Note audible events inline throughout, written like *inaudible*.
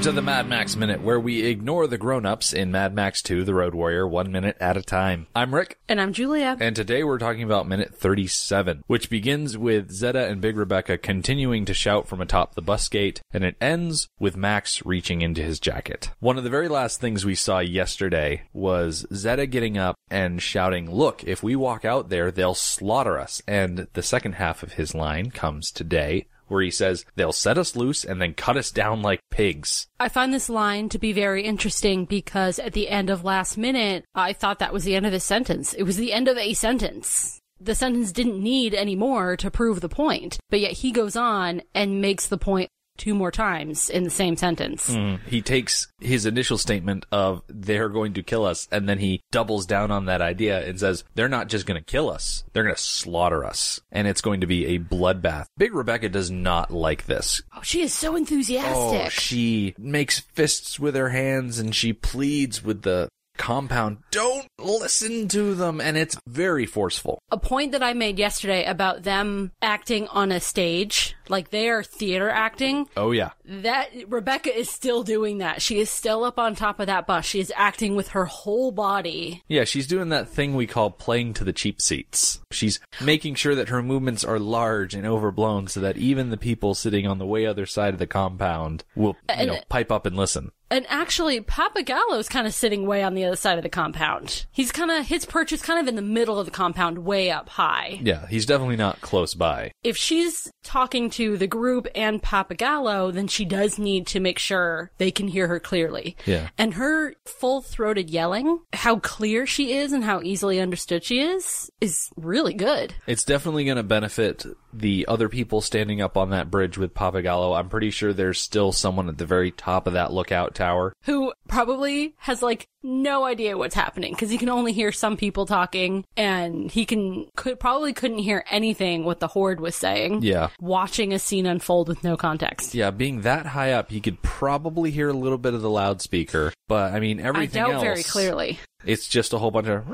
Welcome to the Mad Max Minute, where we ignore the grown-ups in Mad Max 2, The Road Warrior, one minute at a time. I'm Rick, And I'm Julia. and today we're talking about minute 37, which begins with Zeta and Big Rebecca continuing to shout from atop the bus gate, and it ends with Max reaching into his jacket. One of the very last things we saw yesterday was Zeta getting up and shouting, Look, if we walk out there, they'll slaughter us. And the second half of his line comes today, where he says, They'll set us loose and then cut us down like pigs. I find this line to be very interesting because at the end of last minute, I thought that was the end of the sentence. It was the end of a sentence. The sentence didn't need any more to prove the point, but yet he goes on and makes the point two more times in the same sentence. Mm-hmm. He takes his initial statement of they're going to kill us and then he doubles down on that idea and says they're not just going to kill us, they're going to slaughter us and it's going to be a bloodbath. Big Rebecca does not like this. Oh, she is so Oh, enthusiastic. she makes fists with her hands and she pleads with the compound, don't listen to them and it's very forceful. a point that I made yesterday about them acting on a stage, like they are theater acting, Oh yeah. that Rebecca is still doing that. She is still up on top of that bus. She is acting with her whole body. Yeah, she's doing that thing we call playing to the cheap seats. She's making sure that her movements are large and overblown so that even the people sitting on the way other side of the compound will, you And- know, pipe up and listen. And actually, Pappagallo's kind of sitting way on the other side of the compound. He's kind of, his perch is kind of in the middle of the compound, way up high. Yeah, he's definitely not close by. If she's talking to the group and Pappagallo, then she does need to make sure they can hear her clearly. Yeah. And her full throated yelling, how clear she is and how easily understood she is, is really good. It's definitely going to benefit the other people standing up on that bridge with Papagallo. I'm pretty sure there's still someone at the very top of that lookout tower. who probably has like no idea what's happening because he can only hear some people talking and he can could probably couldn't hear anything what the horde was saying Yeah. watching a scene unfold with no context Yeah, being that high up, he could probably hear a little bit of the loudspeaker, but I mean, i everything doubt else. very clearly It's just a whole bunch of.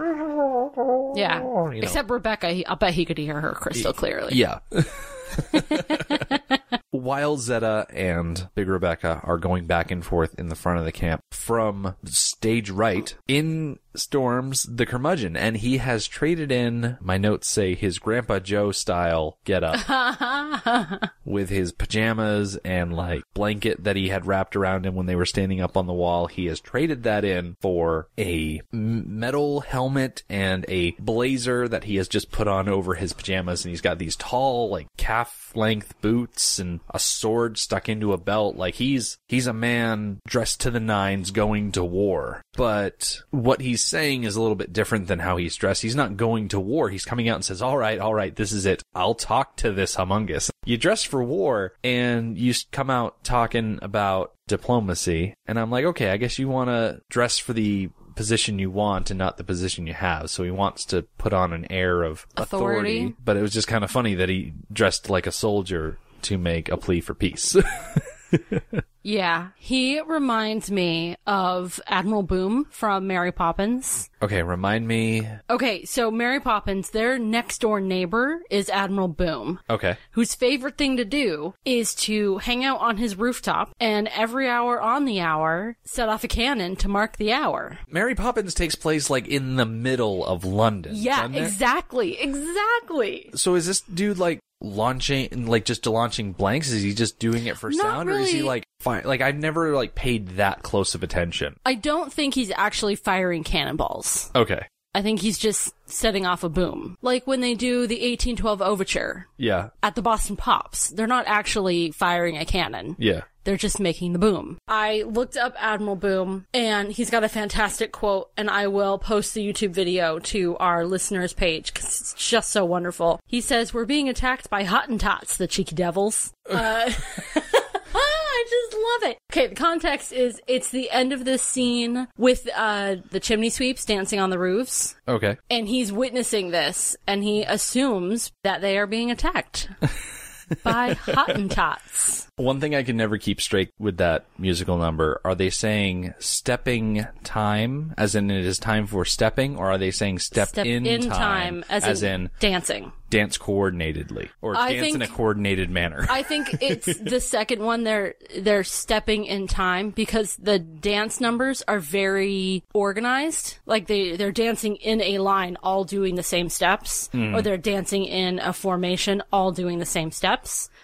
yeah you know. except rebecca i'll bet he could hear her crystal clearly Yeah. *laughs* *laughs* While Zeta and Big Rebecca are going back and forth in the front of the camp, from stage right, in storms the curmudgeon, and he has traded in, my notes say, his Grandpa Joe style get up *laughs* with his pajamas and like blanket that he had wrapped around him when they were standing up on the wall. He has traded that in for a metal helmet and a blazer that he has just put on over his pajamas. And he's got these tall, like calf length boots and a sword stuck into a belt. Like he's, he's a man dressed to the nines going to war. But what he's saying is a little bit different than how he's dressed. He's not going to war. He's coming out and says, all right, all right, this is it. I'll talk to this humungus. You dress for war and you come out talking about diplomacy. And I'm like, okay, I guess you want to dress for the position you want and not the position you have. So he wants to put on an air of authority. Authority. But it was just kind of funny that he dressed like a soldier to make a plea for peace. *laughs* *laughs* yeah he reminds me of admiral boom from mary poppins okay, remind me. okay so mary poppins their next door neighbor is admiral boom Okay. whose favorite thing to do is to hang out on his rooftop and every hour on the hour set off a cannon to mark the hour. Mary Poppins takes place like in the middle of London. Yeah, exactly. Exactly. So is this dude like launching, like just launching blanks? Is he just doing it for Not sound, or is he like fine? Like I've never like paid that close of attention. I don't think he's actually firing cannonballs. Okay, I think he's just setting off a boom. Like when they do the 1812 overture yeah, at the Boston Pops, they're not actually firing a cannon. yeah. They're just making the boom. I looked up Admiral Boom and he's got a fantastic quote and I will post the YouTube video to our listeners page because it's just so wonderful. He says, we're being attacked by Hottentots, the cheeky devils. *laughs* uh, *laughs* I just love it. Okay, the context is it's the end of this scene with uh, the chimney sweeps dancing on the roofs, Okay. and he's witnessing this, and he assumes that they are being attacked *laughs* by Hottentots. One thing I can never keep straight with that musical number, are they saying stepping time, as in it is time for stepping, or are they saying step, Step in, in time, as, in, dancing. dance coordinatedly, or I dance in a coordinated manner? I think *laughs* it's the second one. They're they're stepping in time because the dance numbers are very organized. Like they they're dancing in a line, all doing the same steps, or hmm. they're dancing in a formation, all doing the same steps.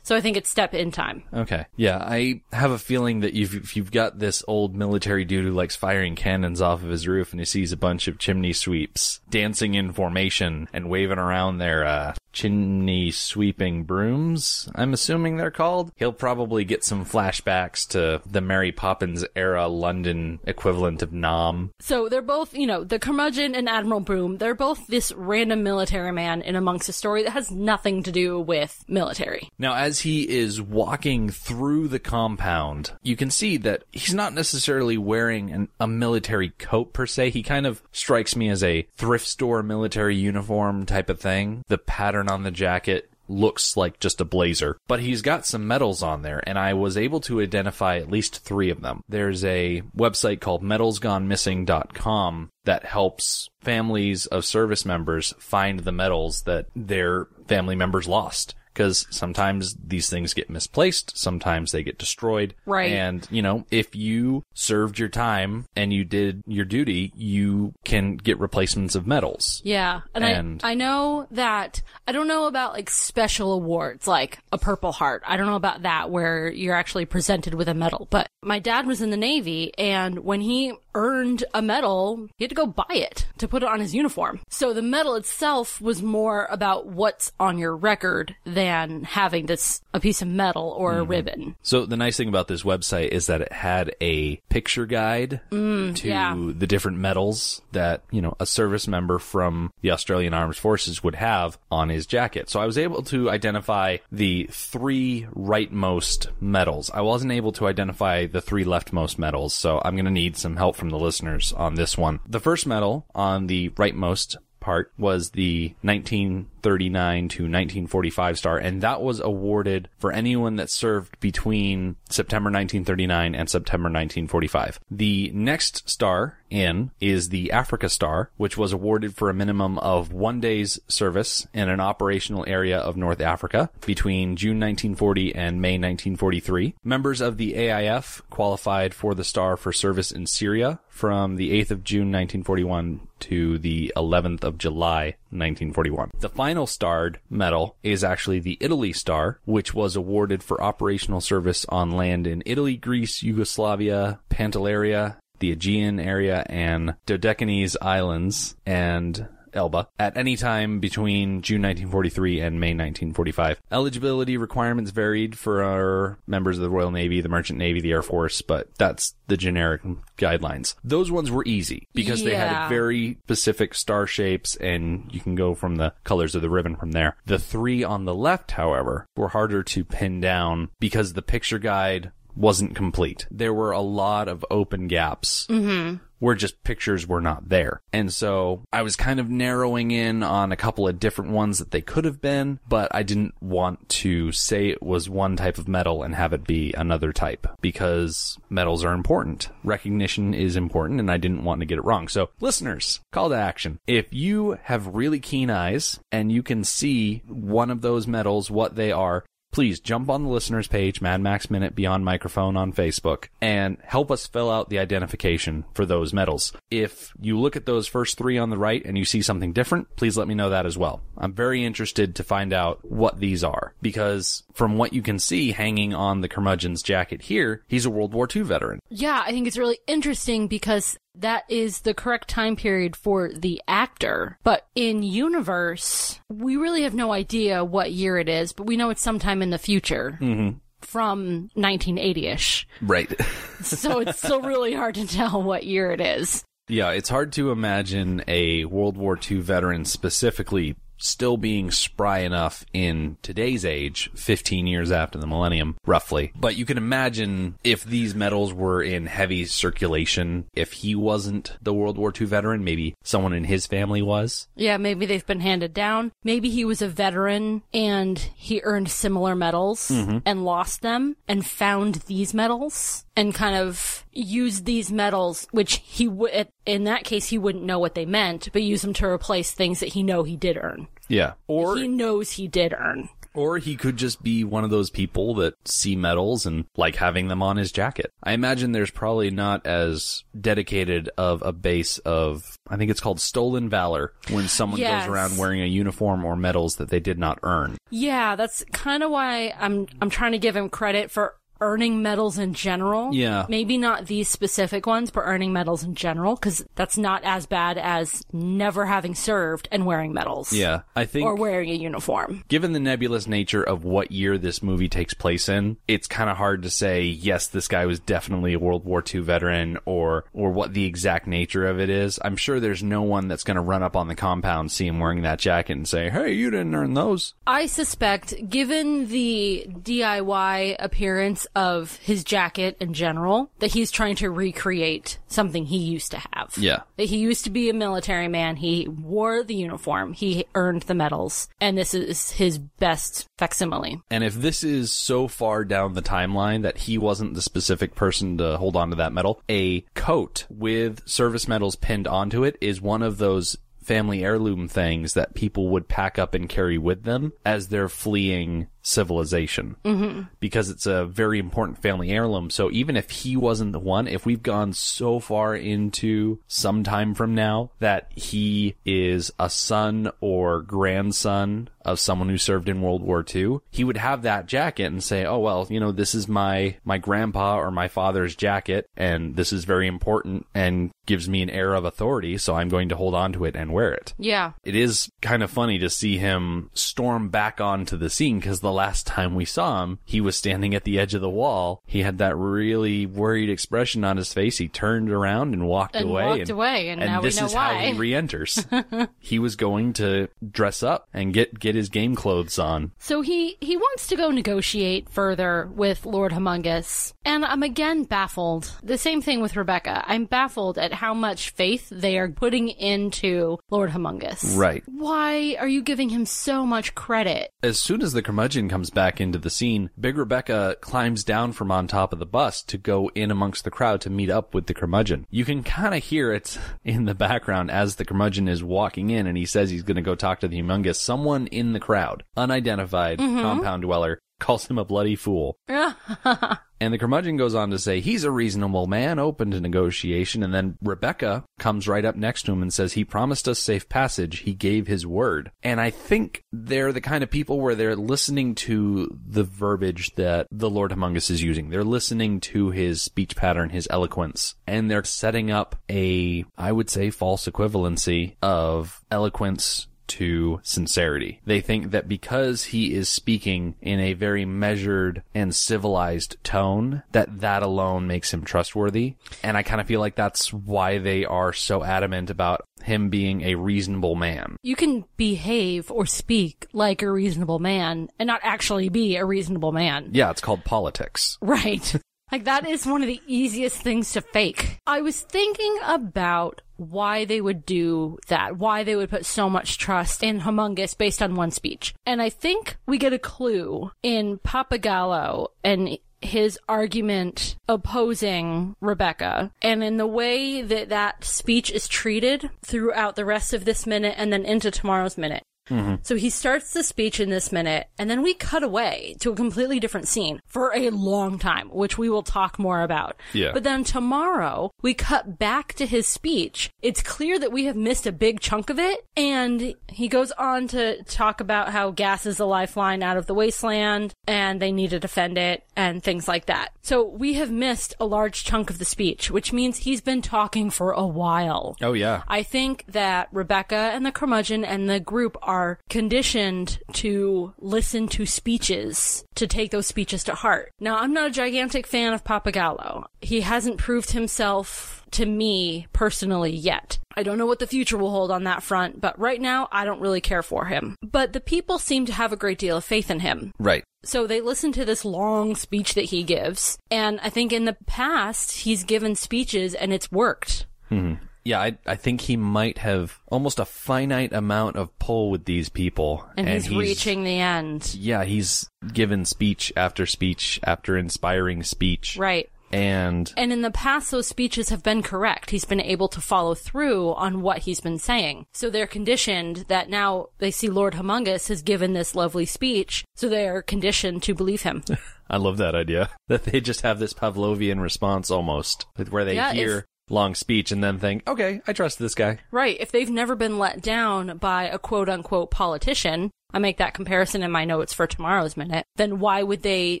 So I think it's step in time. Okay. Yeah, I have a feeling that you've, if you've got this old military dude who likes firing cannons off of his roof and he sees a bunch of chimney sweeps dancing in formation and waving around their, uh, chimney sweeping brooms, I'm assuming they're called. He'll probably get some flashbacks to the Mary Poppins era London equivalent of Nam. So they're both, you know, the curmudgeon and Admiral Boom. They're both this random military man in amongst a story that has nothing to do with military. Now, as he is walking through the compound, you can see that he's not necessarily wearing an, a military coat per se. He kind of strikes me as a thrift store military uniform type of thing. The pattern on the jacket looks like just a blazer, but he's got some medals on there, and I was able to identify at least three of them. There's a website called medalsgonemissing.com that helps families of service members find the medals that their family members lost. Because sometimes these things get misplaced, sometimes they get destroyed. Right. And, you know, if you served your time and you did your duty, you can get replacements of medals. Yeah, and, And- I I know that I don't know about like special awards like a Purple Heart. I don't know about that where you're actually presented with a medal. But my dad was in the Navy, and when he earned a medal, he had to go buy it to put it on his uniform. So the medal itself was more about what's on your record than having this a piece of metal or a ribbon. So the nice thing about this website is that it had a picture guide to Mm, yeah. the different medals that, you know, a service member from the Australian Armed Forces would have on his jacket. So I was able to identify the three rightmost medals. I wasn't able to identify the three leftmost medals, so I'm going to need some help from the listeners on this one. The first medal on the rightmost part was the 1939 to 1945 star, and that was awarded for anyone that served between September 1939 and September 1945. The next star in is the Africa Star, which was awarded for a minimum of one day's service in an operational area of North Africa between June 1940 and May 1943. Members of the AIF qualified for the star for service in Syria from the 8th of June 1941 to the 11th of July 1941. The final starred medal is actually the Italy Star, which was awarded for operational service on land in Italy, Greece, Yugoslavia, Pantelleria, the Aegean area, and Dodecanese Islands, and Elba at any time between June 1943 and May 1945. Eligibility requirements varied for our members of the Royal Navy, the Merchant Navy, the Air Force, but that's the generic guidelines. Those ones were easy because they had very specific star shapes and you can go from the colors of the ribbon from there. The three on the left, however, were harder to pin down because the picture guide wasn't complete. There were a lot of open gaps mm-hmm. where just pictures were not there. And so I was kind of narrowing in on a couple of different ones that they could have been, but I didn't want to say it was one type of medal and have it be another type because medals are important. Recognition is important and I didn't want to get it wrong. So listeners, call to action. If you have really keen eyes and you can see one of those medals, what they are, please jump on the listeners page, Mad Max Minute Beyond Microphone on Facebook, and help us fill out the identification for those medals. If you look at those first three on the right and you see something different, please let me know that as well. I'm very interested to find out what these are, because from what you can see hanging on the curmudgeon's jacket here, he's a World War II veteran. Yeah, I think it's really interesting because that is the correct time period for the actor. But in universe, we really have no idea what year it is, but we know it's sometime in the future. Mm-hmm. From 1980 ish. Right. *laughs* So it's still really hard to tell what year it is. Yeah, it's hard to imagine a World War II veteran specifically still being spry enough in today's age, 15 years after the millennium, roughly. But you can imagine if these medals were in heavy circulation, if he wasn't the World War II veteran, maybe someone in his family was. Yeah, maybe they've been handed down. Maybe he was a veteran and he earned similar medals mm-hmm. and lost them and found these medals and kind of use these medals, which he would, in that case, he wouldn't know what they meant, but use them to replace things that he know he did earn. Yeah. Or he knows he did earn. Or he could just be one of those people that see medals and like having them on his jacket. I imagine there's probably not as dedicated of a base of, I think it's called stolen valor, when someone Yes. goes around wearing a uniform or medals that they did not earn. Yeah, that's kind of why I'm I'm trying to give him credit for earning medals in general. Yeah. Maybe not these specific ones, but earning medals in general because that's not as bad as never having served and wearing medals. Yeah. I think Or wearing a uniform. given the nebulous nature of what year this movie takes place in, it's kind of hard to say, yes, this guy was definitely a World War II veteran or, or what the exact nature of it is. I'm sure there's no one that's going to run up on the compound, see him wearing that jacket and say, hey, you didn't earn those. I suspect, given the DIY appearance of his jacket in general, that he's trying to recreate something he used to have. Yeah. That he used to be a military man. He wore the uniform. He earned the medals. And this is his best facsimile. And if this is so far down the timeline that he wasn't the specific person to hold on to that medal, a coat with service medals pinned onto it is one of those family heirloom things that people would pack up and carry with them as they're fleeing civilization. Mm-hmm. Because it's a very important family heirloom. So even if he wasn't the one, if we've gone so far into some time from now that he is a son or grandson of someone who served in World War II, he would have that jacket and say, "Oh well, you know, this is my my grandpa or my father's jacket and this is very important and gives me an air of authority, so I'm going to hold on to it and wear it." Yeah. It is kind of funny to see him storm back onto the scene because the last time we saw him, he was standing at the edge of the wall. He had that really worried expression on his face. He turned around and walked And away. walked away, and now we this know is how he re-enters. *laughs* he was going to dress up and get get his game clothes on. So he, he wants to go negotiate further with Lord Humungus. And I'm again baffled. The same thing with Rebecca. I'm baffled at how much faith they are putting into Lord Humungus. Right. Why are you giving him so much credit? As soon as the curmudgeon comes back into the scene, Big Rebecca climbs down from on top of the bus to go in amongst the crowd to meet up with the curmudgeon. You can kind of hear it *laughs* in the background as the curmudgeon is walking in and he says he's going to go talk to the humungus. Someone in the crowd, unidentified mm-hmm. compound dweller, calls him a bloody fool. *laughs* And the curmudgeon goes on to say he's a reasonable man, open to negotiation. And then Rebecca comes right up next to him and says he promised us safe passage. He gave his word. And I think they're the kind of people where they're listening to the verbiage that the Lord Humungus is using. They're listening to his speech pattern, his eloquence, and they're setting up a, I would say, false equivalency of eloquence to sincerity. They think that because he is speaking in a very measured and civilized tone, that that alone makes him trustworthy. And I kind of feel like that's why they are so adamant about him being a reasonable man. You can behave or speak like a reasonable man and not actually be a reasonable man. Yeah, it's called politics. Right. *laughs* Like that is one of the easiest things to fake. I was thinking about why they would do that, why they would put so much trust in Humungus based on one speech. And I think we get a clue in Pappagallo and his argument opposing Rebecca and in the way that that speech is treated throughout the rest of this minute and then into tomorrow's minute. Mm-hmm. So he starts the speech in this minute, and then we cut away to a completely different scene for a long time, which we will talk more about. Yeah. But then tomorrow, we cut back to his speech. It's clear that we have missed a big chunk of it, and he goes on to talk about how gas is a lifeline out of the wasteland, and they need to defend it, and things like that. So we have missed a large chunk of the speech, which means he's been talking for a while. Oh yeah. I think that Rebecca and the curmudgeon and the group are are conditioned to listen to speeches, to take those speeches to heart. Now, I'm not a gigantic fan of Pappagallo. He hasn't proved himself to me personally yet. I don't know what the future will hold on that front, but right now I don't really care for him. But the people seem to have a great deal of faith in him. Right. So they listen to this long speech that he gives, and I think in the past he's given speeches and it's worked. Mm-hmm. Yeah, I, I think he might have almost a finite amount of pull with these people. And, he's, reaching the end. Yeah, he's given speech after speech after inspiring speech. Right. And And in the past, those speeches have been correct. He's been able to follow through on what he's been saying. So they're conditioned that now they see Lord Humungus has given this lovely speech, so they are conditioned to believe him. *laughs* I love that idea. *laughs* That they just have this Pavlovian response almost, where they Yeah, hear long speech and then think, okay, I trust this guy. right. If they've never been let down by a quote unquote politician, I make that comparison in my notes for tomorrow's minute, then why would they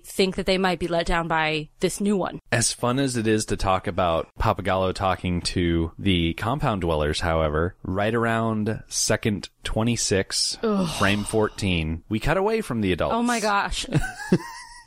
think that they might be let down by this new one? As fun as it is to talk about Pappagallo talking to the compound dwellers, however, right around second 26, frame 14, we cut away from the adults. Oh my gosh. *laughs*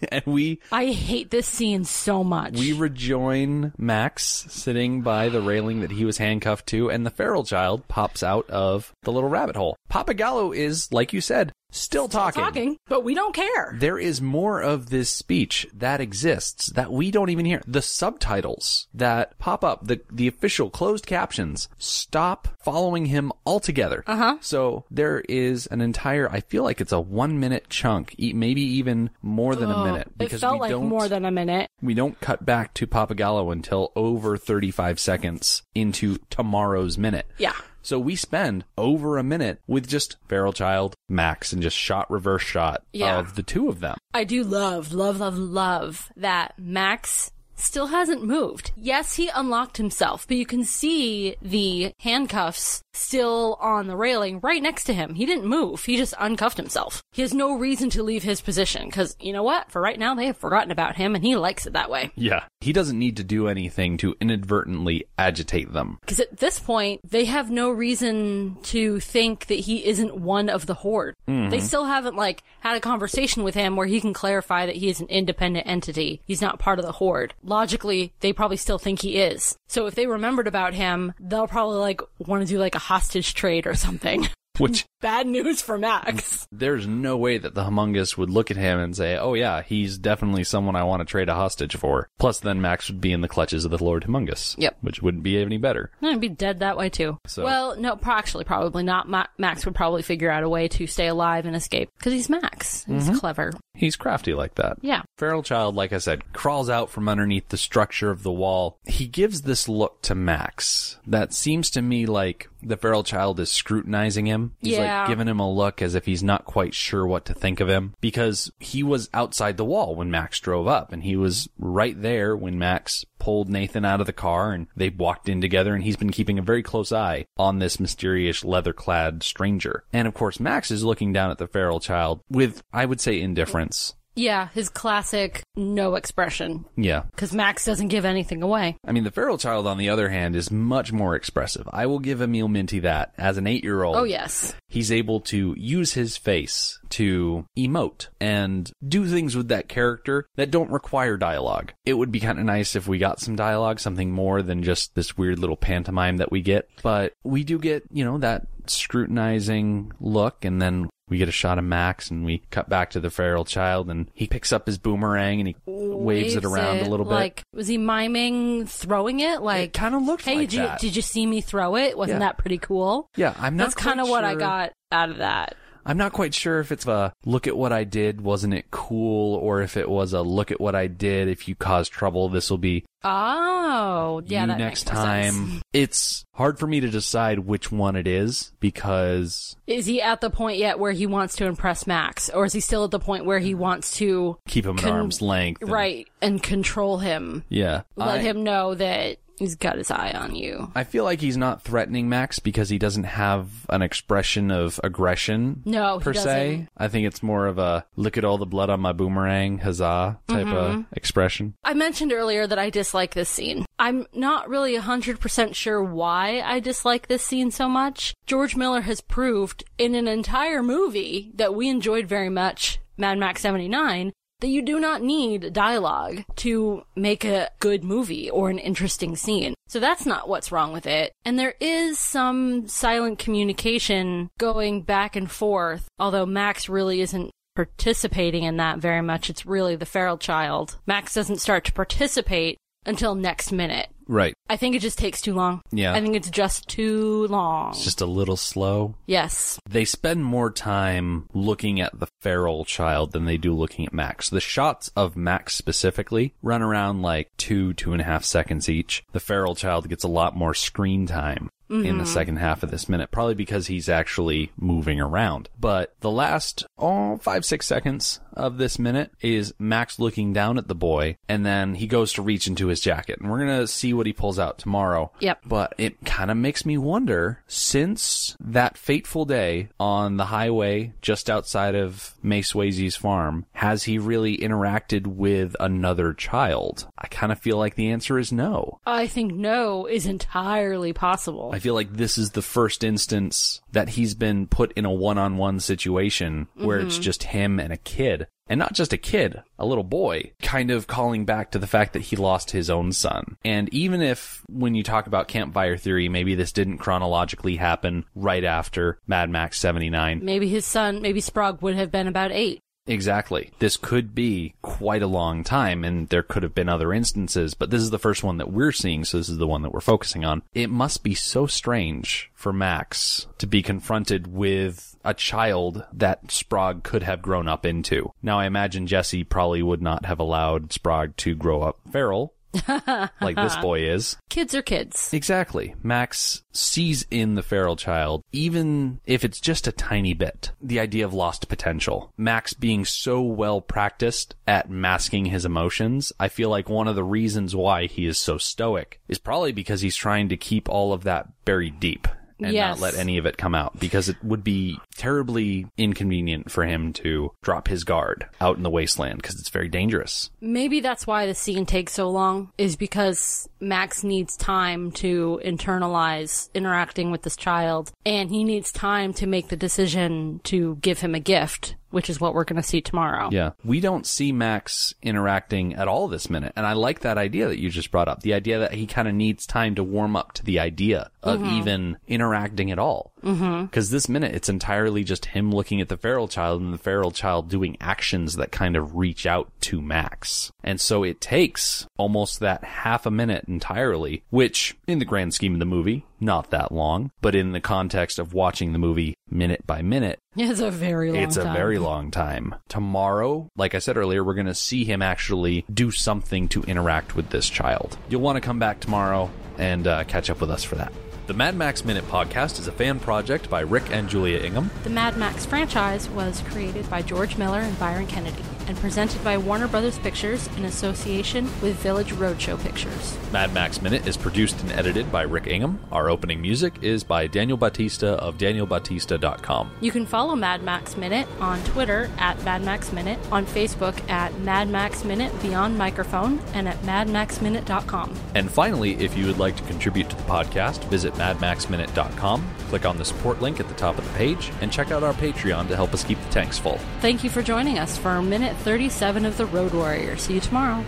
*laughs* And we I hate this scene so much. we rejoin Max sitting by the railing that he was handcuffed to, and the feral child pops out of the little rabbit hole. Pappagallo is, like you said, still talking. talking, but we don't care. There is more of this speech that exists that we don't even hear. The subtitles that pop up, the the official closed captions, stop following him altogether. Uh huh. So there is an entire. I feel like it's a one minute chunk, maybe even more than a minute, It felt we like don't more than a minute. we don't cut back to Pappagallo until over 35 seconds into tomorrow's minute. Yeah. So we spend over a minute with just Feral Child, Max, and just shot reverse shot Yeah. of the two of them. I do love, love, love, love that Max still hasn't moved. Yes, he unlocked himself, but you can see the handcuffs still on the railing right next to him. He didn't move. He just uncuffed himself. He has no reason to leave his position because you know what? For right now, they have forgotten about him and he likes it that way. Yeah. He doesn't need to do anything to inadvertently agitate them. Because at this point, they have no reason to think that he isn't one of the horde. Mm-hmm. They still haven't like had a conversation with him where he can clarify that he is an independent entity. He's not part of the horde. Logically, they probably still think he is. So if they remembered about him, they'll probably like want to do like a hostage trade or something. Which Bad news for Max. there's no way that the Humungus would look at him and say, oh yeah, he's definitely someone I want to trade a hostage for. Plus then Max would be in the clutches of the Lord Humungus. Yep. Which wouldn't be any better. I'd be dead that way too. So- Well, no, pro- actually, probably not. Ma- Max would probably figure out a way to stay alive and escape because he's Max. He's mm-hmm. clever. He's crafty like that. Yeah. Feral Child, like I said, crawls out from underneath the structure of the wall. He gives this look to Max that seems to me like the Feral Child is scrutinizing him. He's Yeah. Like giving him a look as if he's not quite sure what to think of him because he was outside the wall when Max drove up and he was right there when Max pulled Nathan out of the car and they walked in together and he's been keeping a very close eye on this mysterious leather clad stranger. And of course, Max is looking down at the Feral Child with, I would say, indifference. Yeah, his classic no expression Yeah. because Max doesn't give anything away. I mean, the feral child, on the other hand, is much more expressive. I will give Emil Minty that. As an eight year old, Oh yes, he's able to use his face to emote and do things with that character that don't require dialogue. It would be kind of nice if we got some dialogue, something more than just this weird little pantomime that we get. But we do get, you know, that scrutinizing look and then we get a shot of Max and we cut back to the feral child and he picks up his boomerang and he waves, it around a little bit. Like, was he miming throwing it? Like, it kind of looked hey, like did you that. did you see me throw it? Wasn't Yeah. that pretty cool? yeah, I'm not That's kind of quite what I got out of that. I'm not quite sure if it's a look at what I did, wasn't it cool, or if it was a look at what I did, if you caused trouble, this will be Oh, yeah, you next more sense. time. It's hard for me to decide which one it is because Is he at the point yet where he wants to impress Max, or is he still at the point where he wants to keep him at Con- arm's length. and- right and control him? Yeah. Let I- him know that He's got his eye on you. I feel like he's not threatening Max because he doesn't have an expression of aggression. No, per se. I think it's more of a look at all the blood on my boomerang, huzzah type Mm-hmm. of expression. I mentioned earlier that I dislike this scene. I'm not really 100% sure why I dislike this scene so much. George Miller has proved in an entire movie that we enjoyed very much, Mad Max 79, that you do not need dialogue to make a good movie or an interesting scene. So that's not what's wrong with it. And there is some silent communication going back and forth, although Max really isn't participating in that very much. It's really the feral child. Max doesn't start to participate until next minute. Right. I think it just takes too long. Yeah. I think it's just too long. It's just a little slow. yes. They spend more time looking at the feral child than they do looking at Max. The shots of Max specifically run around like two, two and a half seconds each. The feral child gets a lot more screen time. In the mm-hmm. second half of this minute, probably because he's actually moving around. But the last, oh, five, six seconds of this minute is Max looking down at the boy, and then he goes to reach into his jacket. And we're gonna see what he pulls out tomorrow. Yep. But it kind of makes me wonder since that fateful day on the highway just outside of May Swaisey's farm, has he really interacted with another child? I kind of feel like the answer is no. I think no is entirely possible. I feel like this is the first instance that he's been put in a one on one situation where it's mm-hmm. just him and a kid. And not just a kid, a little boy, kind of calling back to the fact that he lost his own son. And even if, when you talk about campfire theory, maybe this didn't chronologically happen right after Mad Max 79, maybe his son, maybe Sprog would have been about eight. Exactly. This could be quite a long time, and there could have been other instances, but this is the first one that we're seeing, so this is the one that we're focusing on. It must be so strange for Max to be confronted with a child that Sprog could have grown up into. Now, I imagine Jessie probably would not have allowed Sprog to grow up feral. *laughs* like this boy is. Kids are kids. Exactly. Max sees in the feral child, even if it's just a tiny bit, the idea of lost potential. Max being so well practiced at masking his emotions, I feel like one of the reasons why he is so stoic is probably because he's trying to keep all of that buried deep. And Yes. not let any of it come out because it would be terribly inconvenient for him to drop his guard out in the wasteland because it's very dangerous. Maybe that's why the scene takes so long, is because Max needs time to internalize interacting with this child, and he needs time to make the decision to give him a gift, which is what we're going to see tomorrow. Yeah. We don't see Max interacting at all this minute. And I like that idea that you just brought up. The idea that he kind of needs time to warm up to the idea of even interacting at all. Because this minute, it's entirely just him looking at the feral child and the feral child doing actions that kind of reach out to Max. And so it takes almost that half a minute entirely, which in the grand scheme of the movie, not that long, but in the context of watching the movie minute by minute, *laughs* It's a very long it's a time. very long time. Tomorrow, like I said earlier, we're going to see him actually do something to interact with this child. You'll want to come back tomorrow and uh, catch up with us for that. The Mad Max Minute podcast is a fan project by Rick and Julia Ingham. The Mad Max franchise was created by George Miller and Byron Kennedy and presented by Warner Brothers Pictures in association with Village Roadshow Pictures. Mad Max Minute is produced and edited by Rick Ingham. Our opening music is by Daniel Batista of danielbatista.com. You can follow Mad Max Minute on Twitter at Mad Max Minute, on Facebook at Mad Max Minute Beyond Microphone, and at madmaxminute.com. And finally, if you would like to contribute to the podcast, visit madmaxminute.com, click on the support link at the top of the page, and check out our Patreon to help us keep the tanks full. Thank you for joining us for a minute 37 of The Road Warrior. See you tomorrow.